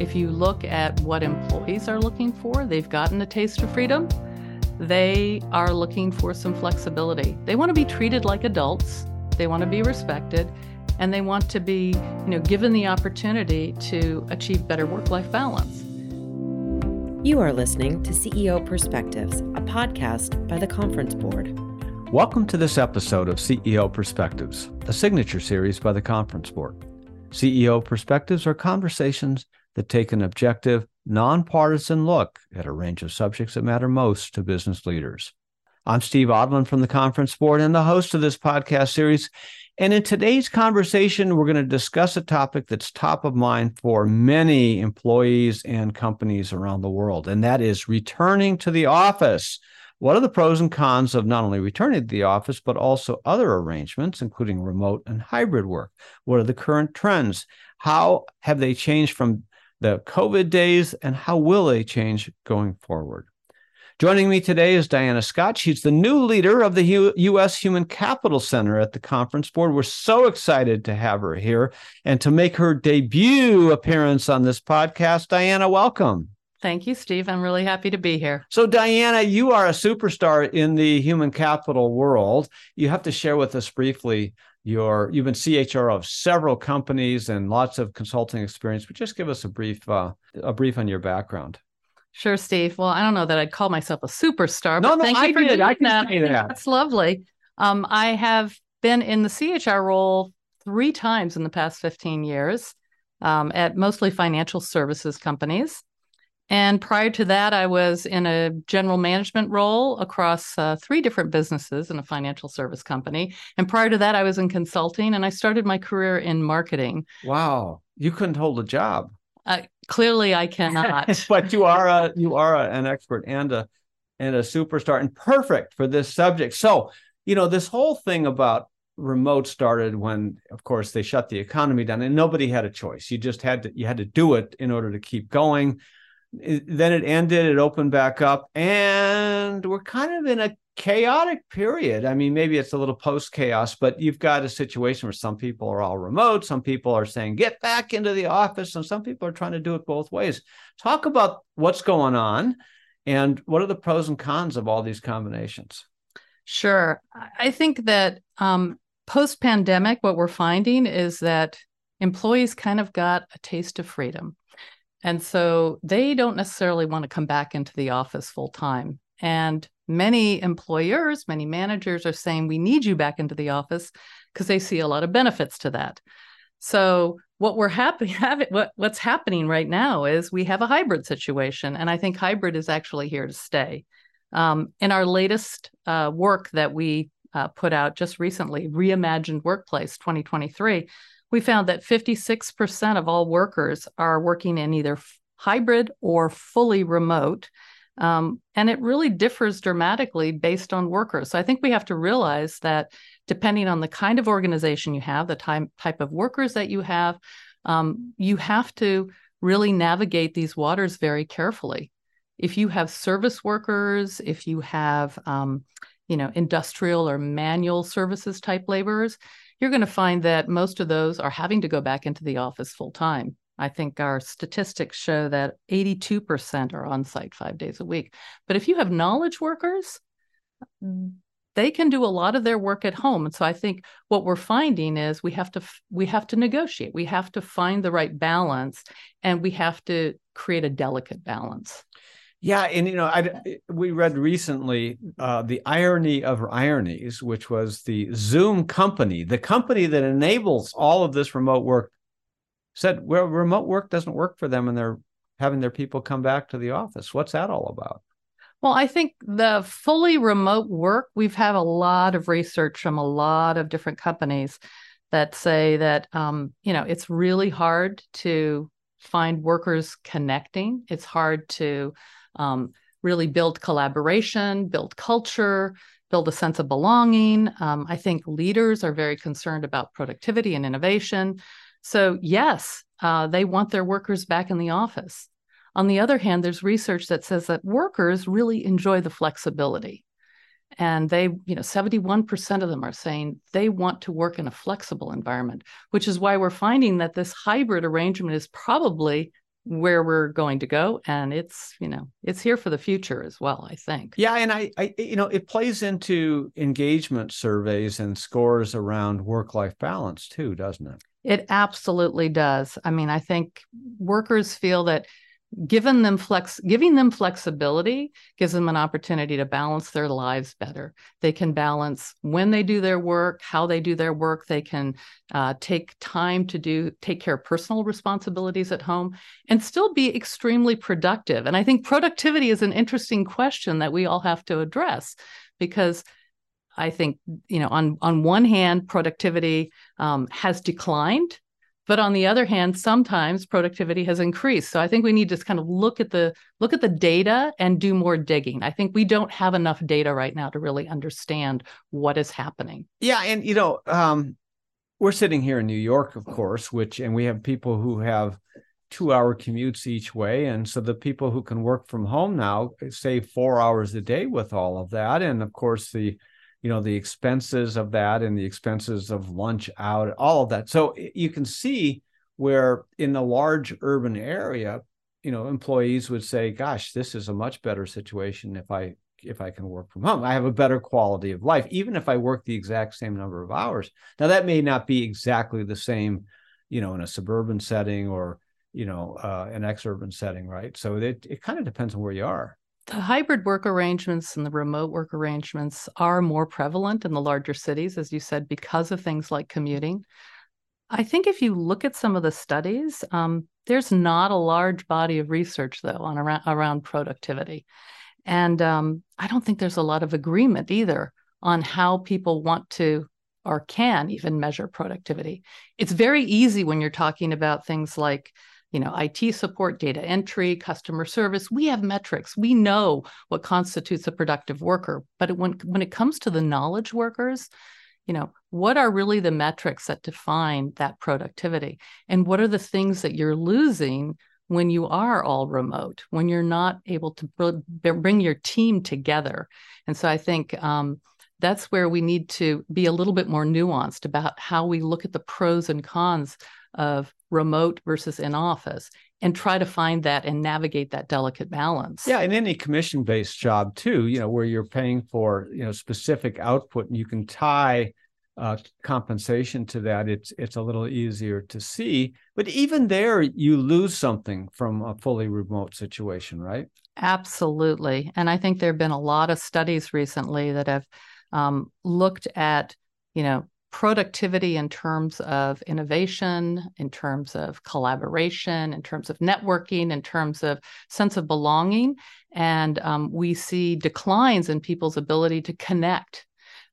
if you look at what employees are looking for, they've gotten a taste of freedom. They are looking for some flexibility. They want to be treated like adults, they want to be respected, and they want to be, you know, given the opportunity to achieve better work-life balance. You are listening to CEO Perspectives, a podcast by the Conference Board. Welcome to this episode of CEO Perspectives, a signature series by the Conference Board. CEO Perspectives are conversations that take an objective, nonpartisan look at a range of subjects that matter most to business leaders. I'm Steve Odland from the Conference Board and the host of this podcast series. And in today's conversation, we're going to discuss a topic that's top of mind for many employees and companies around the world, and that is returning to the office. What are the pros and cons of not only returning to the office, but also other arrangements, including remote and hybrid work? What are the current trends? How have they changed from the COVID days, and how will they change going forward? Joining me today is Diana Scott. She's the new leader of the U- U.S. Human Capital Center at the conference board. We're so excited to have her here and to make her debut appearance on this podcast. Diana, welcome. Thank you, Steve. I'm really happy to be here. So, Diana, you are a superstar in the human capital world. You have to share with us briefly you're you've been CHRO of several companies and lots of consulting experience, but just give us a brief uh, a brief on your background. Sure, Steve. Well, I don't know that I'd call myself a superstar. No, but no, thank I you for did. doing I can that. say that. That's lovely. Um, I have been in the CHR role three times in the past 15 years um, at mostly financial services companies. And prior to that, I was in a general management role across uh, three different businesses in a financial service company. And prior to that, I was in consulting and I started my career in marketing. Wow, you couldn't hold a job. Uh, clearly, I cannot. but you are a you are a, an expert and a and a superstar and perfect for this subject. So you know this whole thing about remote started when of course they shut the economy down and nobody had a choice you just had to you had to do it in order to keep going then it ended, it opened back up, and we're kind of in a chaotic period. I mean, maybe it's a little post chaos, but you've got a situation where some people are all remote, some people are saying, get back into the office, and some people are trying to do it both ways. Talk about what's going on and what are the pros and cons of all these combinations? Sure. I think that um, post pandemic, what we're finding is that employees kind of got a taste of freedom. And so they don't necessarily want to come back into the office full time. And many employers, many managers are saying, we need you back into the office because they see a lot of benefits to that. So what we're happy having what, what's happening right now is we have a hybrid situation. And I think hybrid is actually here to stay. Um, in our latest uh, work that we uh, put out just recently, Reimagined Workplace 2023, we found that 56% of all workers are working in either hybrid or fully remote. Um, and it really differs dramatically based on workers. So I think we have to realize that depending on the kind of organization you have, the type, type of workers that you have, um, you have to really navigate these waters very carefully. If you have service workers, if you have um, you know industrial or manual services type laborers, you're going to find that most of those are having to go back into the office full time. I think our statistics show that 82% are on site five days a week. But if you have knowledge workers, they can do a lot of their work at home. And so I think what we're finding is we have to we have to negotiate. We have to find the right balance and we have to create a delicate balance. Yeah, and you know, I we read recently uh, the irony of ironies, which was the Zoom company, the company that enables all of this remote work, said well, remote work doesn't work for them, and they're having their people come back to the office. What's that all about? Well, I think the fully remote work, we've had a lot of research from a lot of different companies that say that um, you know it's really hard to find workers connecting. It's hard to um, really build collaboration, build culture, build a sense of belonging. Um, I think leaders are very concerned about productivity and innovation. So, yes, uh, they want their workers back in the office. On the other hand, there's research that says that workers really enjoy the flexibility. And they, you know, 71% of them are saying they want to work in a flexible environment, which is why we're finding that this hybrid arrangement is probably where we're going to go and it's you know it's here for the future as well i think. Yeah and i, I you know it plays into engagement surveys and scores around work life balance too doesn't it? It absolutely does. I mean i think workers feel that given them flex giving them flexibility gives them an opportunity to balance their lives better. They can balance when they do their work how they do their work. They can uh, take time to do take care of personal responsibilities at home and still be extremely productive. And i think productivity is an interesting question that we all have to address because I think you know on on one hand productivity um, has declined but on the other hand sometimes productivity has increased. So i think we need to kind of look at the look at the data and do more digging. I think we don't have enough data right now to really understand what is happening. Yeah and you know um, we're sitting here in new york of course which and we have people who have two hour commutes each way. And so the people who can work from home now save four hours a day with all of that. And of course the you know the expenses of that and the expenses of lunch out all of that. So you can see where in the large urban area you know employees would say gosh this is a much better situation if i if i can work from home. I have a better quality of life even if i work the exact same number of hours. Now that may not be exactly the same you know in a suburban setting or you know uh, an exurban setting right? So it, it kind of depends on where you are the hybrid work arrangements and the remote work arrangements are more prevalent in the larger cities, as you said, because of things like commuting. I think if you look at some of the studies, um, there's not a large body of research though on around, around productivity, and um, I don't think there's a lot of agreement either on how people want to or can even measure productivity. It's very easy when you're talking about things like you know IT support, data entry, customer service. We have metrics. We know what constitutes a productive worker. But when when it comes to the knowledge workers, you know, what are really the metrics that define that productivity? And what are the things that you're losing when you are all remote, when you're not able to bring your team together? And so I think um, that's where we need to be a little bit more nuanced about how we look at the pros and cons of remote versus in office and try to find that and navigate that delicate balance. Yeah, in any commission based job too, you know, where you're paying for, you know, specific output and you can tie uh, compensation to that, it's it's a little easier to see. But even there, you lose something from a fully remote situation, right? Absolutely, and I think there have been a lot of studies recently that have um, looked at, you know, productivity in terms of innovation, in terms of collaboration, in terms of networking, in terms of sense of belonging. And um, we see declines in people's ability to connect.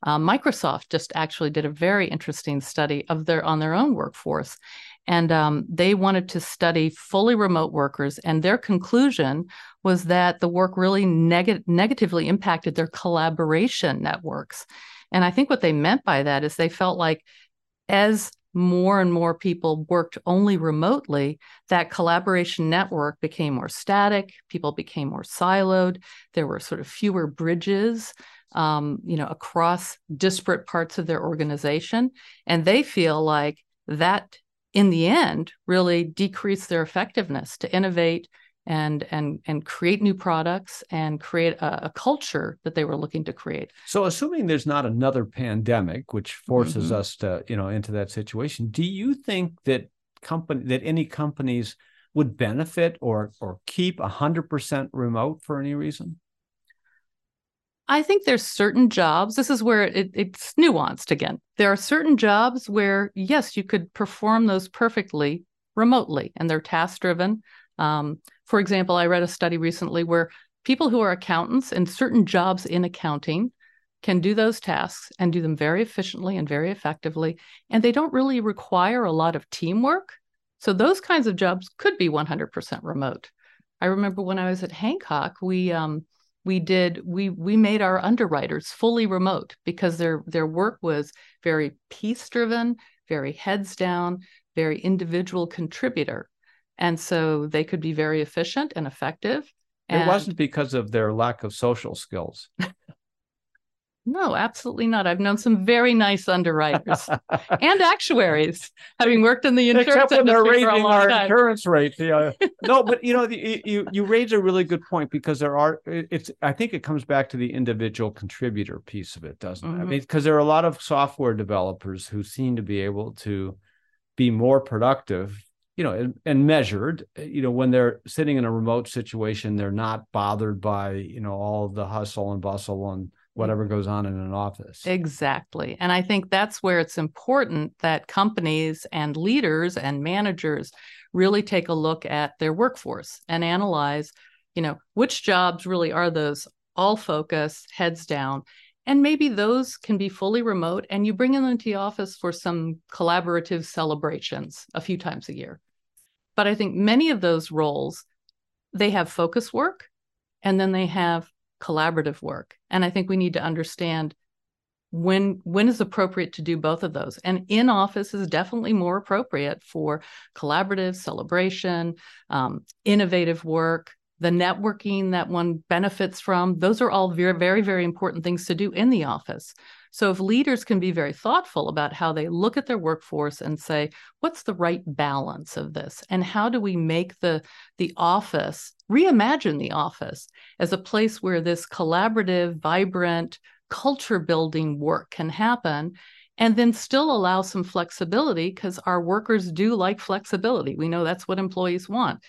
Uh, Microsoft just actually did a very interesting study of their on their own workforce, and um, they wanted to study fully remote workers. And their conclusion was that the work really neg- negatively impacted their collaboration networks. And I think what they meant by that is they felt like as more and more people worked only remotely, that collaboration network became more static. People became more siloed. There were sort of fewer bridges, um, you know, across disparate parts of their organization, and they feel like that, in the end, really decreased their effectiveness to innovate and and and create new products and create a, a, culture that they were looking to create. So, assuming there's not another pandemic, which forces mm-hmm. us to you know into that situation, do you think that company that any companies would benefit or or keep hundred percent remote for any reason? I think there's certain jobs. This is where it, it's nuanced again. There are certain jobs where yes, you could perform those perfectly remotely, and they're task driven. Um, for example, I read a study recently where people who are accountants and certain jobs in accounting can do those tasks and do them very efficiently and very effectively. And they don't really require a lot of teamwork. So those kinds of jobs could be 100% remote. I remember when I was at Hancock, we um, we did we we made our underwriters fully remote because their their work was very piece driven, very heads down, very individual contributor. And so they could be very efficient and effective. And... It wasn't because of their lack of social skills. No, absolutely not. I've known some very nice underwriters and actuaries, having worked in the insurance Except when they're industry for a raising our time. insurance rate. Yeah. no, but you know, the, you you raise a really good point because there are. It's. I think it comes back to the individual contributor piece of it, doesn't it? I Mhm. mean, because there are a lot of software developers who seem to be able to be more productive. You know, and, and measured. Eh, you know, when they're sitting in a remote situation, they're not bothered by you know all the hustle and bustle and mm. whatever goes on in an office. Exactly. And I think that's where it's important that companies and leaders and managers really take a look at their workforce and analyze, you know, which jobs really are those all focus, heads down. And maybe those can be fully remote and you bring them into the office for some collaborative celebrations a few times a year. But I think many of those roles, they have focus work and then they have collaborative work. And I think we need to understand when when is appropriate to do both of those. And in office is definitely more appropriate for collaborative celebration um, innovative work the networking that one benefits from. Those are all very very very important things to do in the office so if leaders can be very thoughtful about how they look at their workforce and say what's the right balance of this and how do we make the the office reimagine the office as a place where this collaborative vibrant culture building work can happen and then still allow some flexibility because our workers do like flexibility. We know that's what employees want.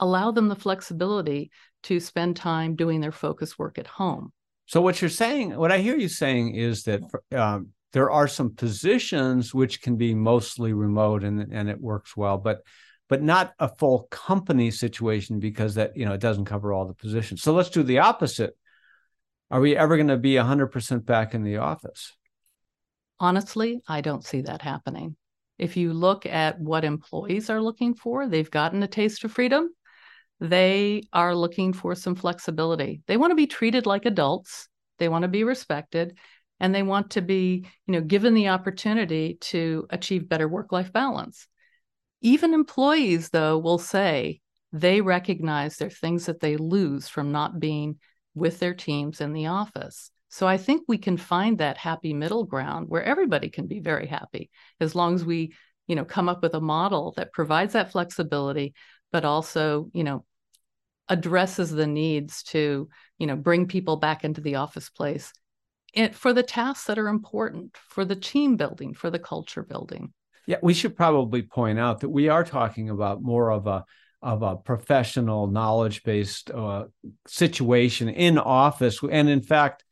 Allow them the flexibility to spend time doing their focus work at home. So what you're saying, what I hear you saying is that um, there are some positions which can be mostly remote and and it works well, but but not a full company situation because that you know it doesn't cover all the positions. So let's do the opposite. Are we ever going to be 100% back in the office? Honestly, I don't see that happening. If you look at what employees are looking for, they've gotten a taste of freedom. They are looking for some flexibility. They want to be treated like adults. They want to be respected and they want to be, you know, given the opportunity to achieve better work-life balance. Even employees though will say they recognize there are things that they lose from not being with their teams in the office. So I think we can find that happy middle ground where everybody can be very happy as long as we, you know, come up with a model that provides that flexibility, but also, you know, addresses the needs to, you know, bring people back into the office place. It, for the tasks that are important, for the team building, for the culture building. Yeah, we should probably point out that we are talking about more of a of a professional knowledge based uh, situation in office. And in fact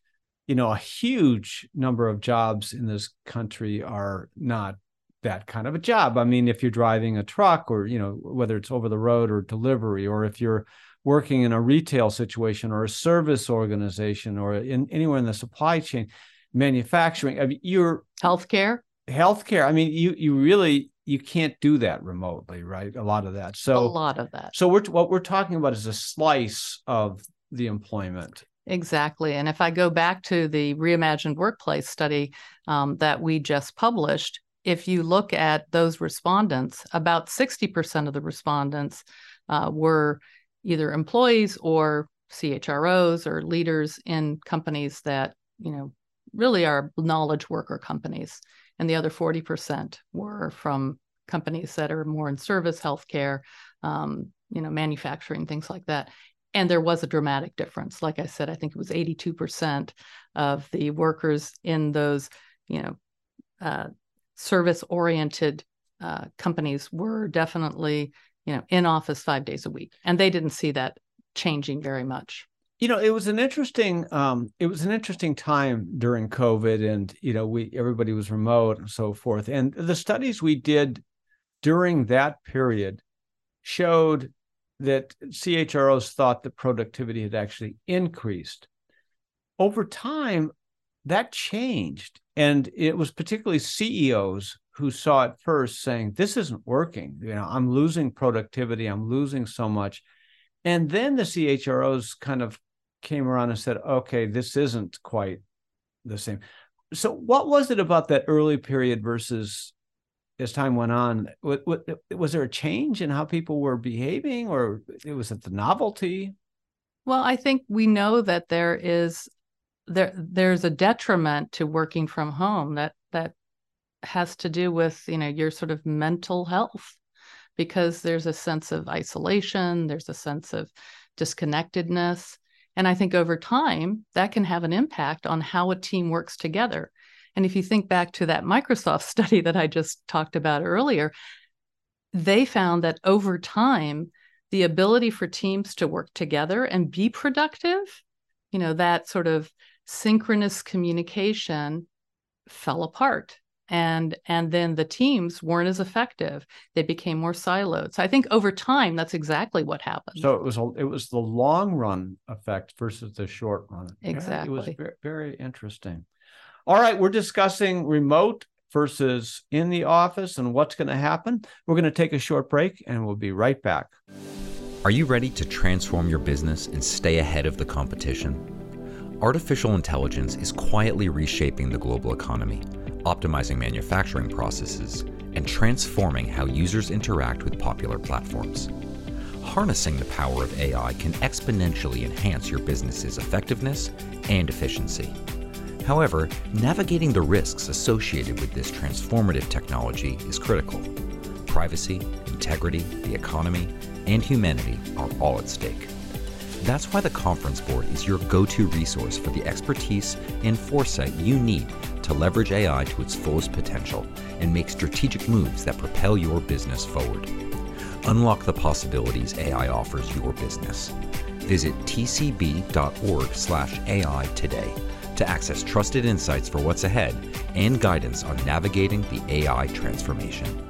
you know a huge number of jobs in this country are not that kind of a job. I mean if you're driving a truck or you know whether it's over the road or delivery or if you're working in a retail situation or a service organization or in anywhere in the supply chain manufacturing I mean, you're healthcare healthcare i mean you you really you can't do that remotely, right? A lot of that. So a lot of that. So we're what we're talking about is a slice of the employment. Exactly. And if I go back to the reimagined workplace study um, that we just published, if you look at those respondents, about 60% of the respondents uh, were either employees or CHROs or leaders in companies that, you know, really are knowledge worker companies. And the other 40% were from companies that are more in service healthcare um, you know manufacturing things like that. And there was a dramatic difference. Like i said i think it was 82% of the workers in those you know uh, service oriented uh, companies were definitely you know in office five days a week. And they didn't see that changing very much. You know it was an interesting um, it was an interesting time during covid and you know we everybody was remote and so forth. And the studies we did during that period showed that chros thought that productivity had actually increased. Over time that changed and it was particularly ceos who saw it first saying this isn't working you know i'm losing productivity i'm losing so much and then the chros kind of came around and said, okay, this isn't quite the same. So, what was it about that early period versus as time went on? Was there a change in how people were behaving, or was it the novelty? Well, I think we know that there is there there's a detriment to working from home that that has to do with you know your sort of mental health because there's a sense of isolation there's a sense of disconnectedness. And i think over time that can have an impact on how a team works together. And if you think back to that microsoft study that i just talked about earlier they found that over time the ability for teams to work together and be productive you know that sort of synchronous communication fell apart. And and then the teams weren't as effective. They became more siloed. So i think over time that's exactly what happened. So it was a, it was the long run effect versus the short run. Exactly it was very, very interesting. All right we're discussing remote versus in the office and what's going to happen. We're going to take a short break and we'll be right back. Are you ready to transform your business and stay ahead of the competition artificial intelligence is quietly reshaping the global economy optimizing manufacturing processes, and transforming how users interact with popular platforms. Harnessing the power of AI can exponentially enhance your business's effectiveness and efficiency. However, navigating the risks associated with this transformative technology is critical. Privacy, integrity, the economy, and humanity are all at stake. That's why the Conference Board is your go to resource for the expertise and foresight you need to leverage AI to its fullest potential and make strategic moves that propel your business forward. Unlock the possibilities AI offers your business. Visit tcb.org/ai today to access trusted insights for what's ahead and guidance on navigating the AI transformation.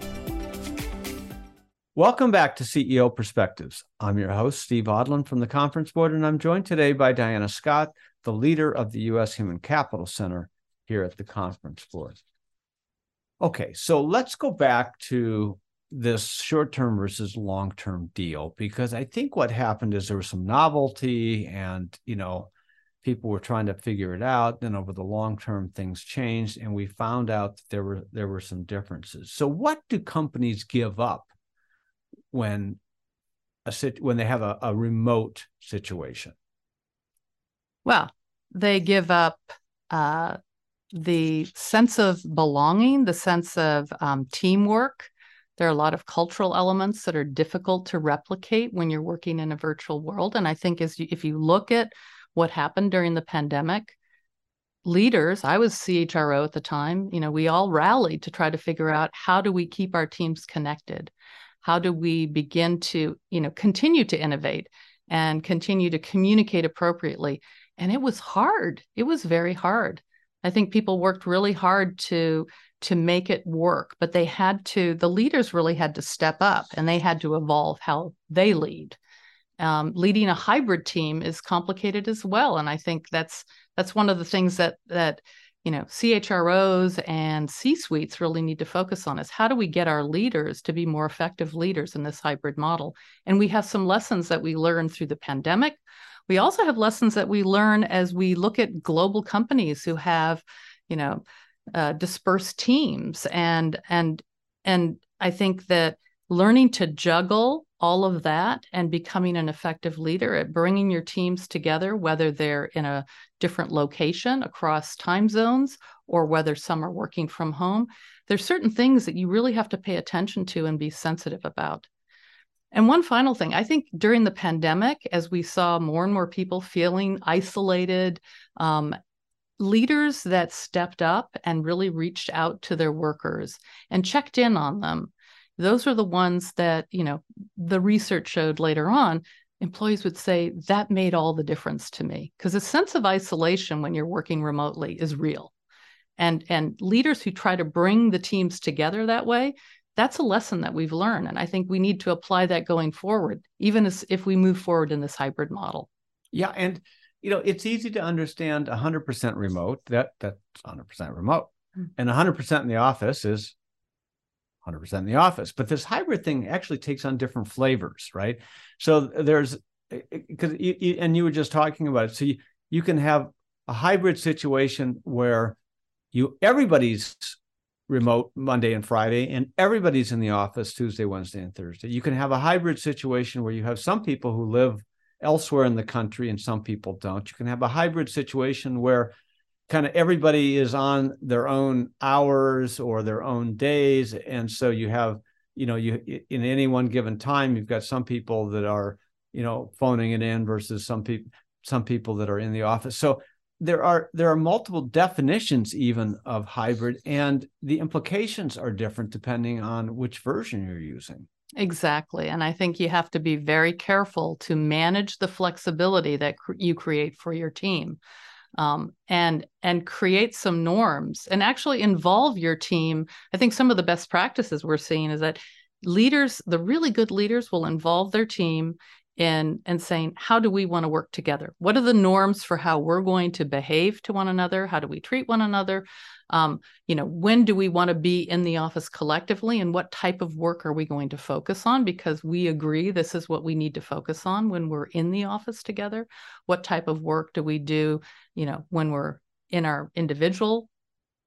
Welcome back to CEO Perspectives. I'm your host, Steve Odland from the Conference Board, and I'm joined today by Diana Scott, the leader of the U.S. Human Capital Center here at the Conference Board. Okay, so let's go back to this short term versus long term deal because I think what happened is there was some novelty and, you know, people were trying to figure it out then over the long term things changed and we found out that there were there were some differences so what do companies give up when a sit when they have a, a remote situation? Well, they give up uh, the sense of belonging, the sense of um, teamwork. There are a lot of cultural elements that are difficult to replicate when you're working in a virtual world. And I think as you, if you look at what happened during the pandemic, leaders, I was CHRO at the time, you know, we all rallied to try to figure out how do we keep our teams connected? How do we begin to you know continue to innovate and continue to communicate appropriately? And it was hard. It was very hard. I think people worked really hard to to make it work but they had to the leaders really had to step up and they had to evolve how they lead. Um, leading a hybrid team is complicated as well. And i think that's that's one of the things that that you know chros and c suites really need to focus on is how do we get our leaders to be more effective leaders in this hybrid model? And we have some lessons that we learned through the pandemic. We also have lessons that we learn as we look at global companies who have you know uh, dispersed teams. And and and i think that learning to juggle all of that and becoming an effective leader at bringing your teams together, whether they're in a different location across time zones or whether some are working from home, there's certain things that you really have to pay attention to and be sensitive about. And one final thing, I think during the pandemic, as we saw more and more people feeling isolated, um, leaders that stepped up and really reached out to their workers and checked in on them those are the ones that you know the research showed later on employees would say that made all the difference to me. Because a sense of isolation when you're working remotely is real. And and leaders who try to bring the teams together that way that's a lesson that we've learned and i think we need to apply that going forward even as if we move forward in this hybrid model. Yeah and you know it's easy to understand 100% remote that that's 100% remote. Mm-hmm. and 100% in the office is 100% in the office. But this hybrid thing actually takes on different flavors, right? So there's eh, eh, because you, you, and you were just talking about it. So you, you can have a hybrid situation where you everybody's remote Monday and Friday, and everybody's in the office Tuesday, Wednesday, and Thursday. You can have a hybrid situation where you have some people who live elsewhere in the country and some people don't. You can have a hybrid situation where kind of everybody is on their own hours or their own days and so you have you know you in any one given time you've got some people that are you know phoning it in versus some people some people that are in the office. So there are there are multiple definitions even of hybrid and the implications are different depending on which version you're using. Exactly and i think you have to be very careful to manage the flexibility that cr- you create for your team um, and and create some norms and actually involve your team. I think some of the best practices we're seeing is that leaders the really good leaders will involve their team in and saying how do we want to work together? What are the norms for how we're going to behave to one another? How do we treat one another? Um, you know when do we want to be in the office collectively and what type of work are we going to focus on? Because we agree this is what we need to focus on when we're in the office together. What type of work do we do you know when we're in our individual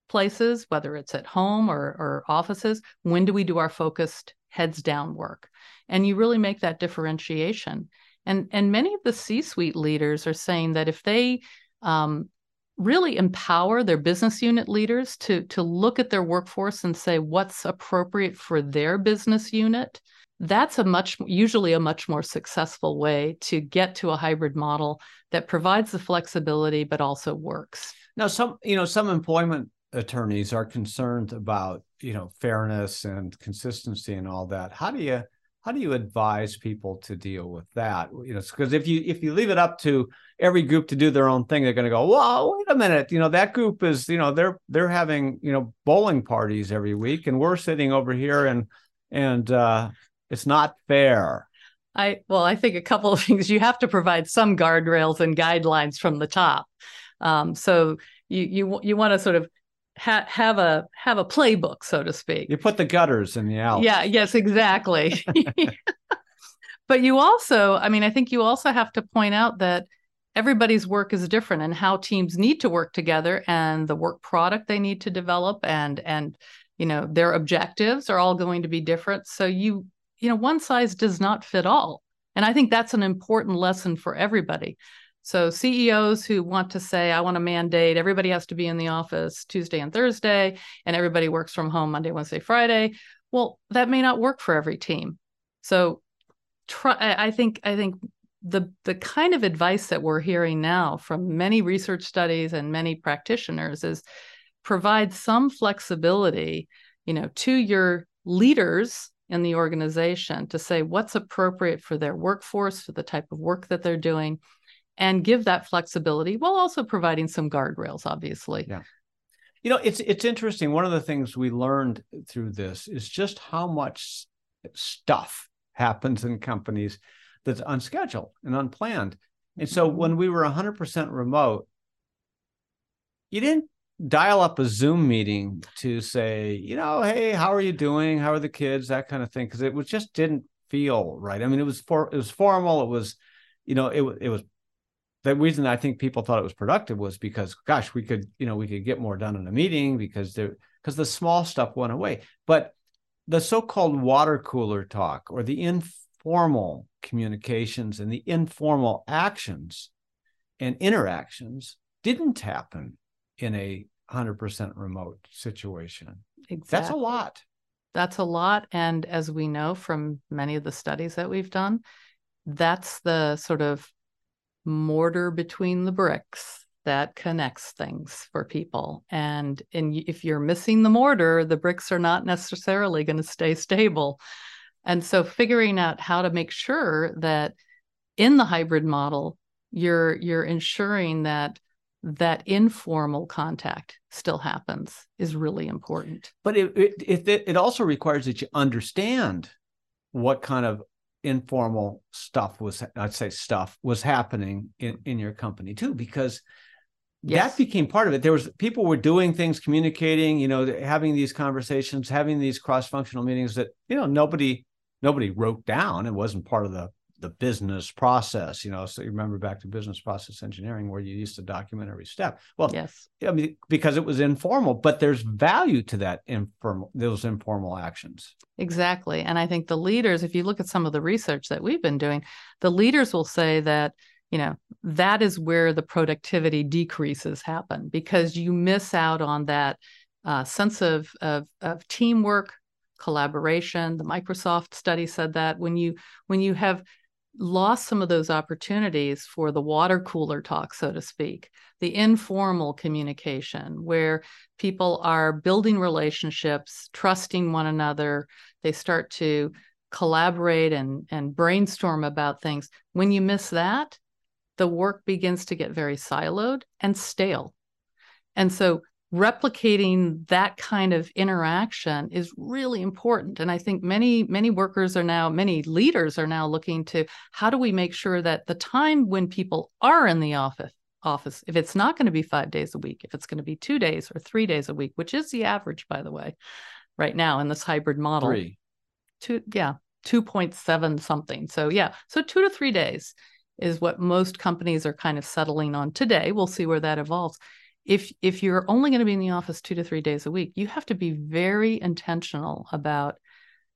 places whether it's at home or, or offices? When do we do our focused heads down work. And you really make that differentiation. And and many of the c suite leaders are saying that if they um, really empower their business unit leaders to to look at their workforce and say what's appropriate for their business unit that's a much usually a much more successful way to get to a hybrid model that provides the flexibility but also works. Now some you know some employment attorneys are concerned about you know fairness and consistency and all that how do you how do you advise people to deal with that? You know because if you if you leave it up to every group to do their own thing they're going to go well wait a minute you know that group is you know they're they're having you know bowling parties every week and we're sitting over here and and uh it's not fair. I well i think a couple of things you have to provide some guardrails and guidelines from the top. Um, so you you you want to sort of ha- have a have a playbook, so to speak. You put the gutters in the alley. Yeah. Yes. Exactly. but you also, I mean, I think you also have to point out that everybody's work is different and how teams need to work together and the work product they need to develop and and you know their objectives are all going to be different so you you know one size does not fit all and i think that's an important lesson for everybody so CEOs who want to say, I want to mandate everybody has to be in the office Tuesday and Thursday, and everybody works from home Monday, Wednesday, Friday. Well, that may not work for every team. So try I think I think the the kind of advice that we're hearing now from many research studies and many practitioners is provide some flexibility, you know, to your leaders in the organization to say what's appropriate for their workforce, for the type of work that they're doing, and give that flexibility while also providing some guardrails, obviously. Yeah. You know, it's it's interesting. One of the things we learned through this is just how much stuff happens in companies that's unscheduled and unplanned. And so when we were 100% remote, you didn't dial up a Zoom meeting to say, you know, hey, how are you doing? How are the kids? That kind of thing, because it was just didn't feel right. I mean, it was for it was formal. It was, you know, it it was the reason I think people thought it was productive was because, gosh, we could, you know, we could get more done in a meeting because there, because the small stuff went away. But the so-called water cooler talk or the informal communications and the informal actions and interactions didn't happen in a 100% remote situation. Exactly. That's a lot. That's a lot. And as we know from many of the studies that we've done, that's the sort of mortar between the bricks that connects things for people. And, and if you're missing the mortar, the bricks are not necessarily going to stay stable. And so figuring out how to make sure that in the hybrid model, you're you're ensuring that that informal contact still happens is really important. But it, it, it, it also requires that you understand what kind of informal stuff was i'd say stuff was happening in in your company too because yes. that became part of it there was people were doing things communicating you know having these conversations having these cross functional meetings that you know nobody nobody wrote down it wasn't part of the the business process you know so you remember back to business process engineering where you used to document every step. Well yes. I mean because it was informal but there's value to that informal those informal actions. Exactly. And i think the leaders if you look at some of the research that we've been doing the leaders will say that you know that is where the productivity decreases happen because you miss out on that uh, sense of, of of teamwork collaboration. The microsoft study said that when you when you have lost some of those opportunities for the water cooler talk, so to speak, the informal communication where people are building relationships, trusting one another. They start to collaborate and, and brainstorm about things. When you miss that, the work begins to get very siloed and stale. And so replicating that kind of interaction is really important. And i think many many workers are now many leaders are now looking to how do we make sure that the time when people are in the office office if it's not going to be 5 days a week if it's going to be 2 days or 3 days a week which is the average by the way right now in this hybrid model. 3 two yeah 2.7 something. So yeah so 2 to 3 days is what most companies are kind of settling on today. We'll see where that evolves if if you're only going to be in the office 2 to 3 days a week you have to be very intentional about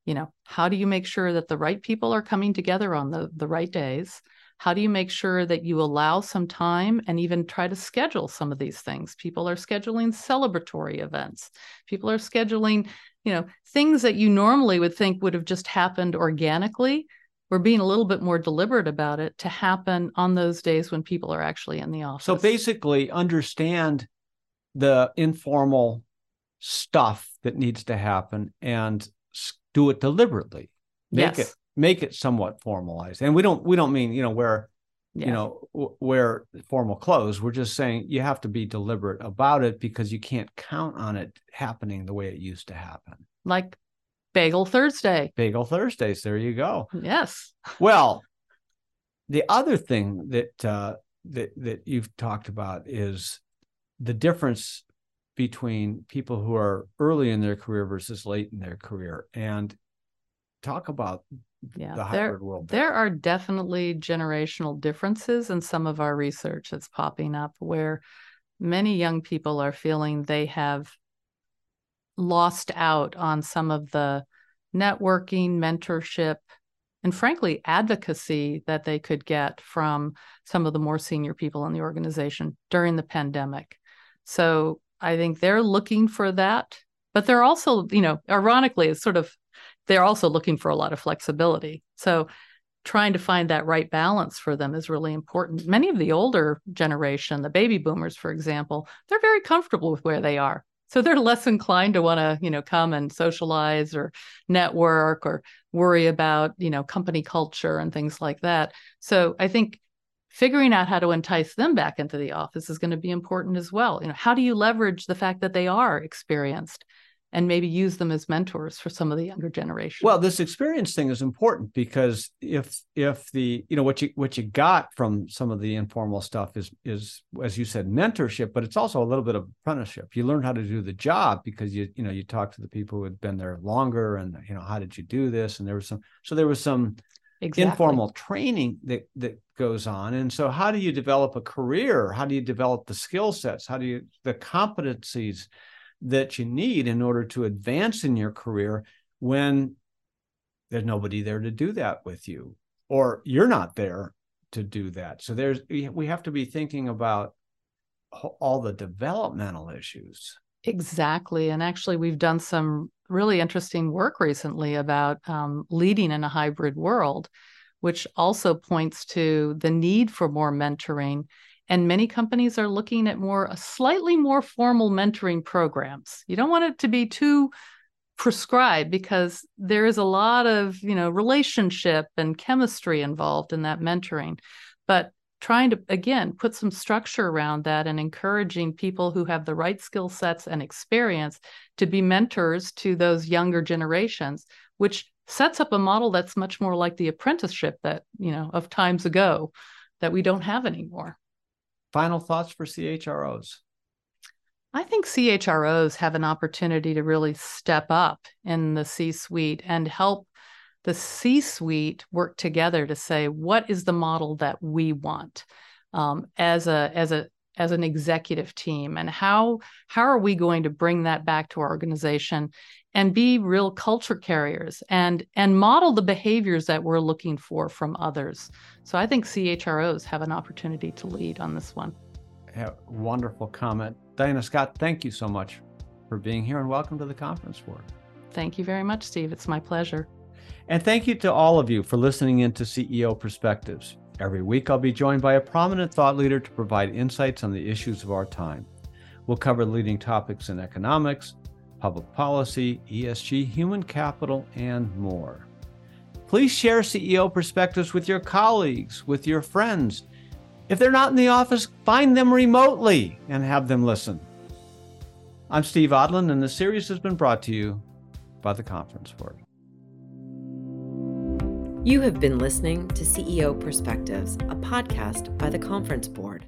you know how do you make sure that the right people are coming together on the the right days? How do you make sure that you allow some time and even try to schedule some of these things? People are scheduling celebratory events. People are scheduling you know things that you normally would think would have just happened organically we're being a little bit more deliberate about it to happen on those days when people are actually in the office. So basically, understand the informal stuff that needs to happen and do it deliberately. Make yes. it make it somewhat formalized. And we don't we don't mean you know where yeah. you know wear formal clothes. We're just saying you have to be deliberate about it because you can't count on it happening the way it used to happen. Like Bagel Thursday. Bagel Thursdays. There you go. Yes. Well, the other thing that uh, that that you've talked about is the difference between people who are early in their career versus late in their career, and talk about yeah, the hybrid there, world. There are definitely generational differences in some of our research that's popping up where many young people are feeling they have lost out on some of the networking, mentorship, and frankly, advocacy that they could get from some of the more senior people in the organization during the pandemic. So I think they're looking for that, but they're also, you know, ironically, it's sort of, they're also looking for a lot of flexibility. So trying to find that right balance for them is really important. Many of the older generation, the baby boomers, for example, they're very comfortable with where they are so they're less inclined to want to you know come and socialize or network or worry about you know company culture and things like that. So i think figuring out how to entice them back into the office is going to be important as well. You know how do you leverage the fact that they are experienced and maybe use them as mentors for some of the younger generation. Well, this experience thing is important because if if the you know what you what you got from some of the informal stuff is is as you said mentorship, but it's also a little bit of apprenticeship. You learn how to do the job because you you know you talk to the people who had been there longer and you know how did you do this and there was some so there was some exactly. informal training that that goes on and so how do you develop a career how do you develop the skill sets how do you the competencies that you need in order to advance in your career when there's nobody there to do that with you or you're not there to do that. So there's we have to be thinking about all the developmental issues. Exactly. And actually we've done some really interesting work recently about um, leading in a hybrid world which also points to the need for more mentoring and many companies are looking at more slightly more formal mentoring programs. You don't want it to be too prescribed because there is a lot of, you know, relationship and chemistry involved in that mentoring. But trying to again put some structure around that and encouraging people who have the right skill sets and experience to be mentors to those younger generations which sets up a model that's much more like the apprenticeship that you know of times ago that we don't have anymore Final thoughts for CHROs? I think CHROs have an opportunity to really step up in the C suite and help the C suite work together to say, what is the model that we want um, as a as a as an executive team and how how are we going to bring that back to our organization and be real culture carriers and and model the behaviors that we're looking for from others. So i think chros have an opportunity to lead on this one. Yeah, wonderful comment. Diana scott thank you so much for being here and welcome to the conference board thank you very much steve. It's my pleasure. And thank you to all of you for listening in to ceo perspectives. Every week, I'll be joined by a prominent thought leader to provide insights on the issues of our time. We'll cover leading topics in economics, public policy, ESG, human capital, and more. Please share CEO perspectives with your colleagues, with your friends. If they're not in the office, find them remotely and have them listen. I'm Steve Odland, and the series has been brought to you by the Conference Board. You have been listening to CEO Perspectives, a podcast by the Conference Board.